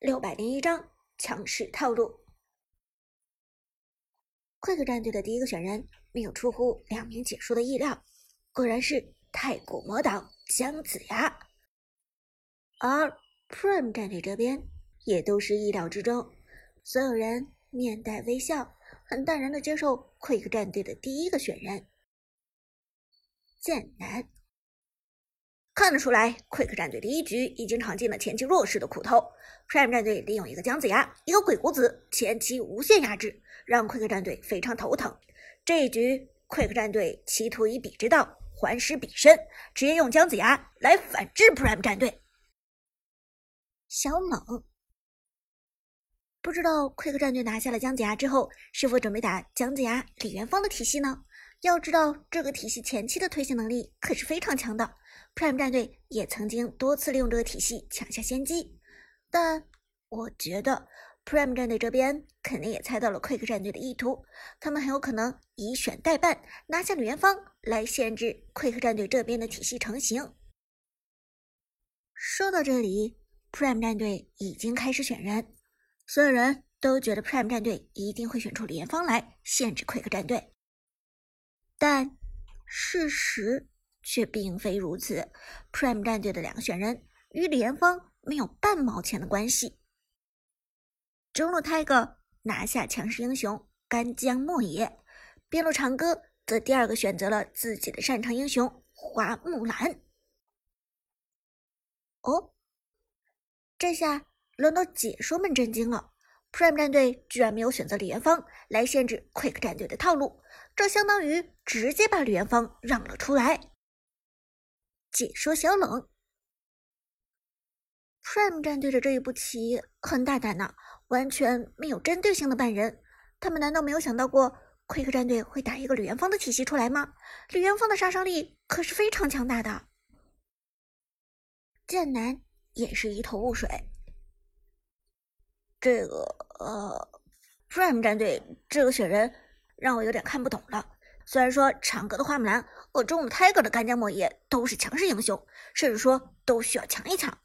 六百零一章强势套路。Quick 战队的第一个选人没有出乎两名解说的意料，果然是太古魔党姜子牙。而 Prime 战队这边也都是意料之中，所有人面带微笑，很淡然的接受 Quick 战队的第一个选人剑南。看得出来，Quick 战队第一局已经尝尽了前期弱势的苦头。Prime 战队利用一个姜子牙，一个鬼谷子，前期无限压制，让 Quick 战队非常头疼。这一局，Quick 战队企图以彼之道还施彼身，直接用姜子牙来反制 Prime 战队。小冷，不知道 Quick 战队拿下了姜子牙之后，是否准备打姜子牙李元芳的体系呢？要知道，这个体系前期的推行能力可是非常强的。Prime 战队也曾经多次利用这个体系抢下先机，但我觉得 Prime 战队这边肯定也猜到了 Quick 战队的意图，他们很有可能以选代办拿下李元芳来限制 Quick 战队这边的体系成型。说到这里，Prime 战队已经开始选人，所有人都觉得 Prime 战队一定会选出李元芳来限制 Quick 战队，但事实。却并非如此，Prime 战队的两个选人与李元芳没有半毛钱的关系。中路 Tiger 拿下强势英雄干将莫邪，边路长歌则第二个选择了自己的擅长英雄花木兰。哦，这下轮到解说们震惊了，Prime 战队居然没有选择李元芳来限制 Quick 战队的套路，这相当于直接把李元芳让了出来。解说小冷，Prime 战队的这一步棋很大胆呐，完全没有针对性的办人。他们难道没有想到过 Quick 战队会打一个李元芳的体系出来吗？李元芳的杀伤力可是非常强大的。剑南也是一头雾水。这个呃，Prime 战队这个雪人让我有点看不懂了。虽然说长歌的花木兰和中路 Tiger 的干将莫邪都是强势英雄，甚至说都需要抢一抢，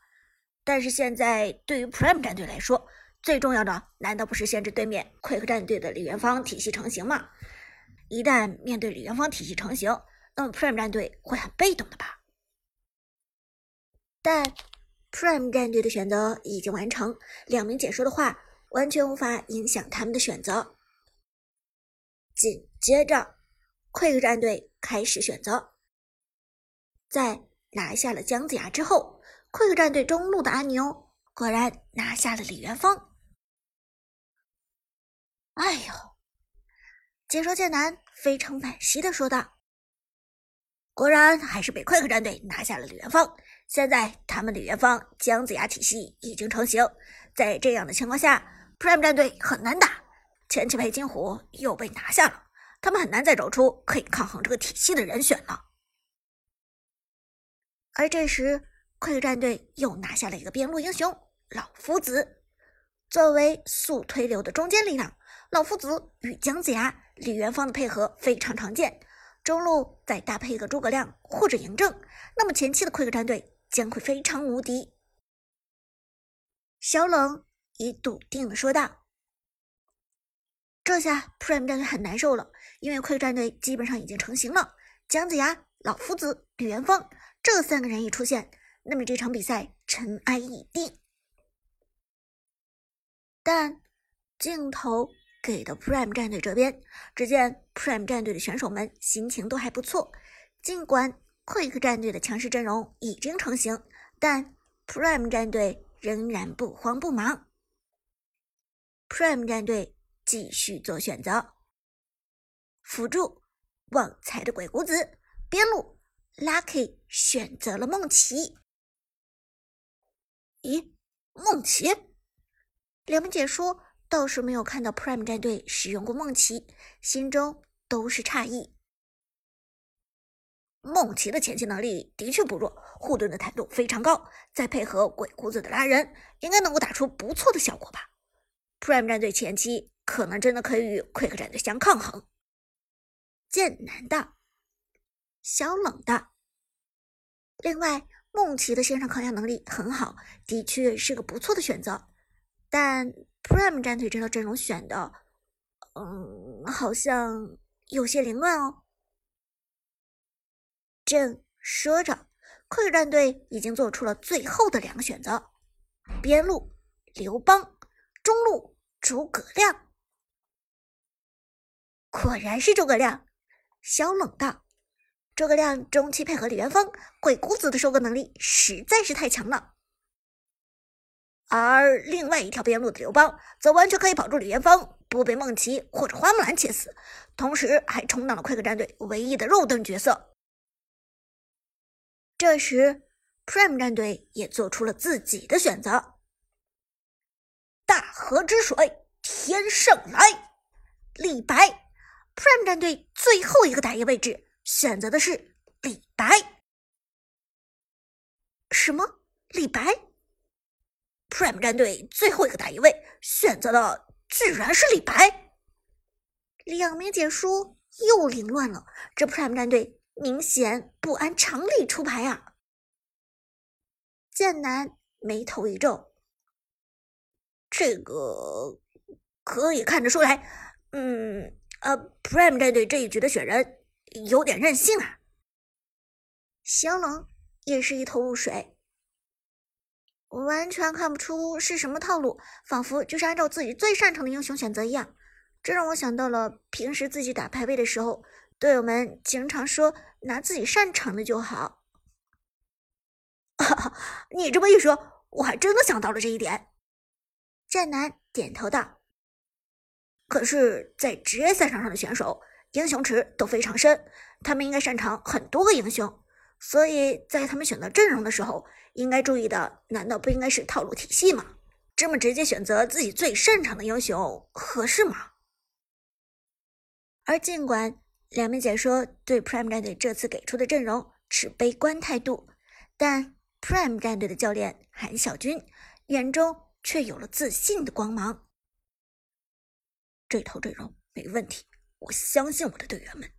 但是现在对于 Prime 战队来说，最重要的难道不是限制对面 Quick 战队的李元芳体系成型吗？一旦面对李元芳体系成型，那么 Prime 战队会很被动的吧？但 Prime 战队的选择已经完成，两名解说的话完全无法影响他们的选择。紧接着。Quick 战队开始选择，在拿下了姜子牙之后，Quick 战队中路的阿牛果然拿下了李元芳。哎呦，解说剑南非常惋惜的说道：“果然还是被快克战队拿下了李元芳。现在他们李元芳姜子牙体系已经成型，在这样的情况下，Prime 战队很难打。前期配金虎又被拿下了。”他们很难再找出可以抗衡这个体系的人选了。而这时，Quick 战队又拿下了一个边路英雄老夫子。作为速推流的中坚力量，老夫子与姜子牙、李元芳的配合非常常见。中路再搭配一个诸葛亮或者嬴政，那么前期的 Quick 战队将会非常无敌。小冷以笃定的说道。这下 Prime 战队很难受了，因为 Quick 战队基本上已经成型了。姜子牙、老夫子、李元芳这三个人一出现，那么这场比赛尘埃已定。但镜头给的 Prime 战队这边，只见 Prime 战队的选手们心情都还不错。尽管 Quick 战队的强势阵容已经成型，但 Prime 战队仍然不慌不忙。Prime 战队。继续做选择，辅助旺财的鬼谷子，边路 Lucky 选择了梦琪。咦，梦琪？两名解说倒是没有看到 Prime 战队使用过梦琪，心中都是诧异。梦琪的前期能力的确不弱，护盾的坦度非常高，再配合鬼谷子的拉人，应该能够打出不错的效果吧？Prime 战队前期。可能真的可以与 Quick 战队相抗衡。剑南的，小冷的。另外，梦琪的线上抗压能力很好，的确是个不错的选择。但 Prime 战队这套阵容选的，嗯，好像有些凌乱哦。正说着，Quick 战队已经做出了最后的两个选择：边路刘邦，中路诸葛亮。果然是诸葛亮，萧冷道。诸葛亮中期配合李元芳，鬼谷子的收割能力实在是太强了。而另外一条边路的刘邦，则完全可以保住李元芳，不被梦琪或者花木兰切死，同时还充当了 Quick 战队唯一的肉盾角色。这时，Prime 战队也做出了自己的选择。大河之水天上来，李白。Prime 战队最后一个打野位置选择的是李白。什么？李白？Prime 战队最后一个打野位选择的居然是李白？两名解说又凌乱了，这 Prime 战队。明显不按常理出牌啊！剑南眉头一皱，这个可以看得出来，嗯，呃，Prime 战队这一局的选人有点任性啊。香冷也是一头雾水，完全看不出是什么套路，仿佛就是按照自己最擅长的英雄选择一样。这让我想到了平时自己打排位的时候。队友们经常说拿自己擅长的就好。哈哈你这么一说，我还真的想到了这一点。战男点头道：“可是，在职业赛场上的选手，英雄池都非常深，他们应该擅长很多个英雄，所以在他们选择阵容的时候，应该注意的，难道不应该是套路体系吗？这么直接选择自己最擅长的英雄，合适吗？”而尽管。两名解说对 Prime 战队这次给出的阵容持悲观态度，但 Prime 战队的教练韩小军眼中却有了自信的光芒。这套阵容没问题，我相信我的队员们。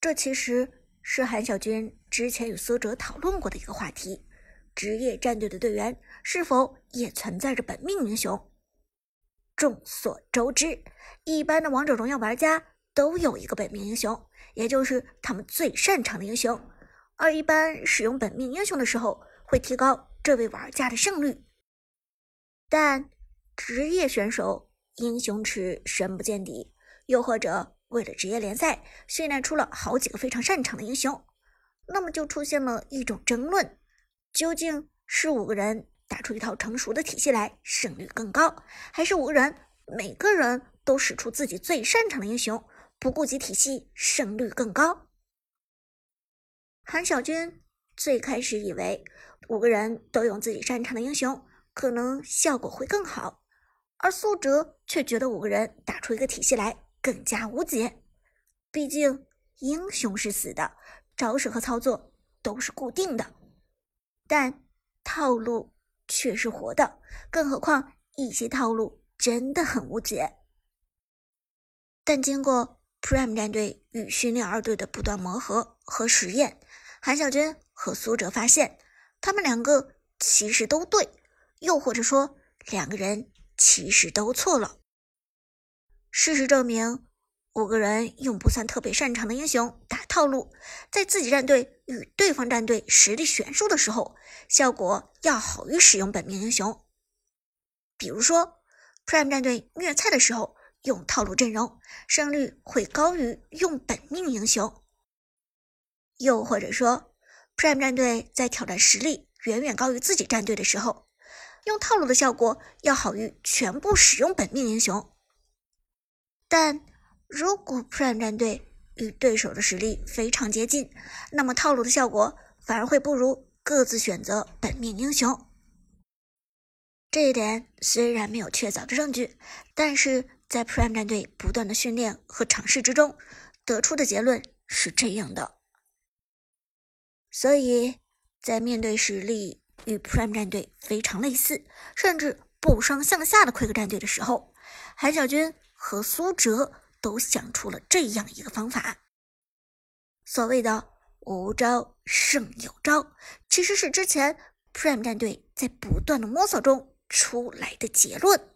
这其实是韩小军之前与苏哲讨论过的一个话题：职业战队的队员是否也存在着本命英雄？众所周知，一般的王者荣耀玩家。都有一个本命英雄，也就是他们最擅长的英雄。而一般使用本命英雄的时候，会提高这位玩家的胜率。但职业选手英雄池深不见底，又或者为了职业联赛训练出了好几个非常擅长的英雄，那么就出现了一种争论：究竟是五个人打出一套成熟的体系来胜率更高，还是五个人每个人都使出自己最擅长的英雄？不顾及体系，胜率更高。韩小军最开始以为五个人都用自己擅长的英雄，可能效果会更好，而苏哲却觉得五个人打出一个体系来更加无解。毕竟英雄是死的，招式和操作都是固定的，但套路却是活的。更何况一些套路真的很无解。但经过。Prime 战队与训练二队的不断磨合和实验，韩小军和苏哲发现，他们两个其实都对，又或者说两个人其实都错了。事实证明，五个人用不算特别擅长的英雄打套路，在自己战队与对方战队实力悬殊的时候，效果要好于使用本命英雄。比如说，Prime 战队虐菜的时候。用套路阵容，胜率会高于用本命英雄。又或者说，Prime 战队在挑战实力远远高于自己战队的时候，用套路的效果要好于全部使用本命英雄。但如果 Prime 战队与对手的实力非常接近，那么套路的效果反而会不如各自选择本命英雄。这一点虽然没有确凿的证据，但是。在 Prime 战队不断的训练和尝试之中，得出的结论是这样的。所以，在面对实力与 Prime 战队非常类似，甚至不相向下的 Quick 战队的时候，韩小军和苏哲都想出了这样一个方法。所谓的“无招胜有招”，其实是之前 Prime 战队在不断的摸索中出来的结论。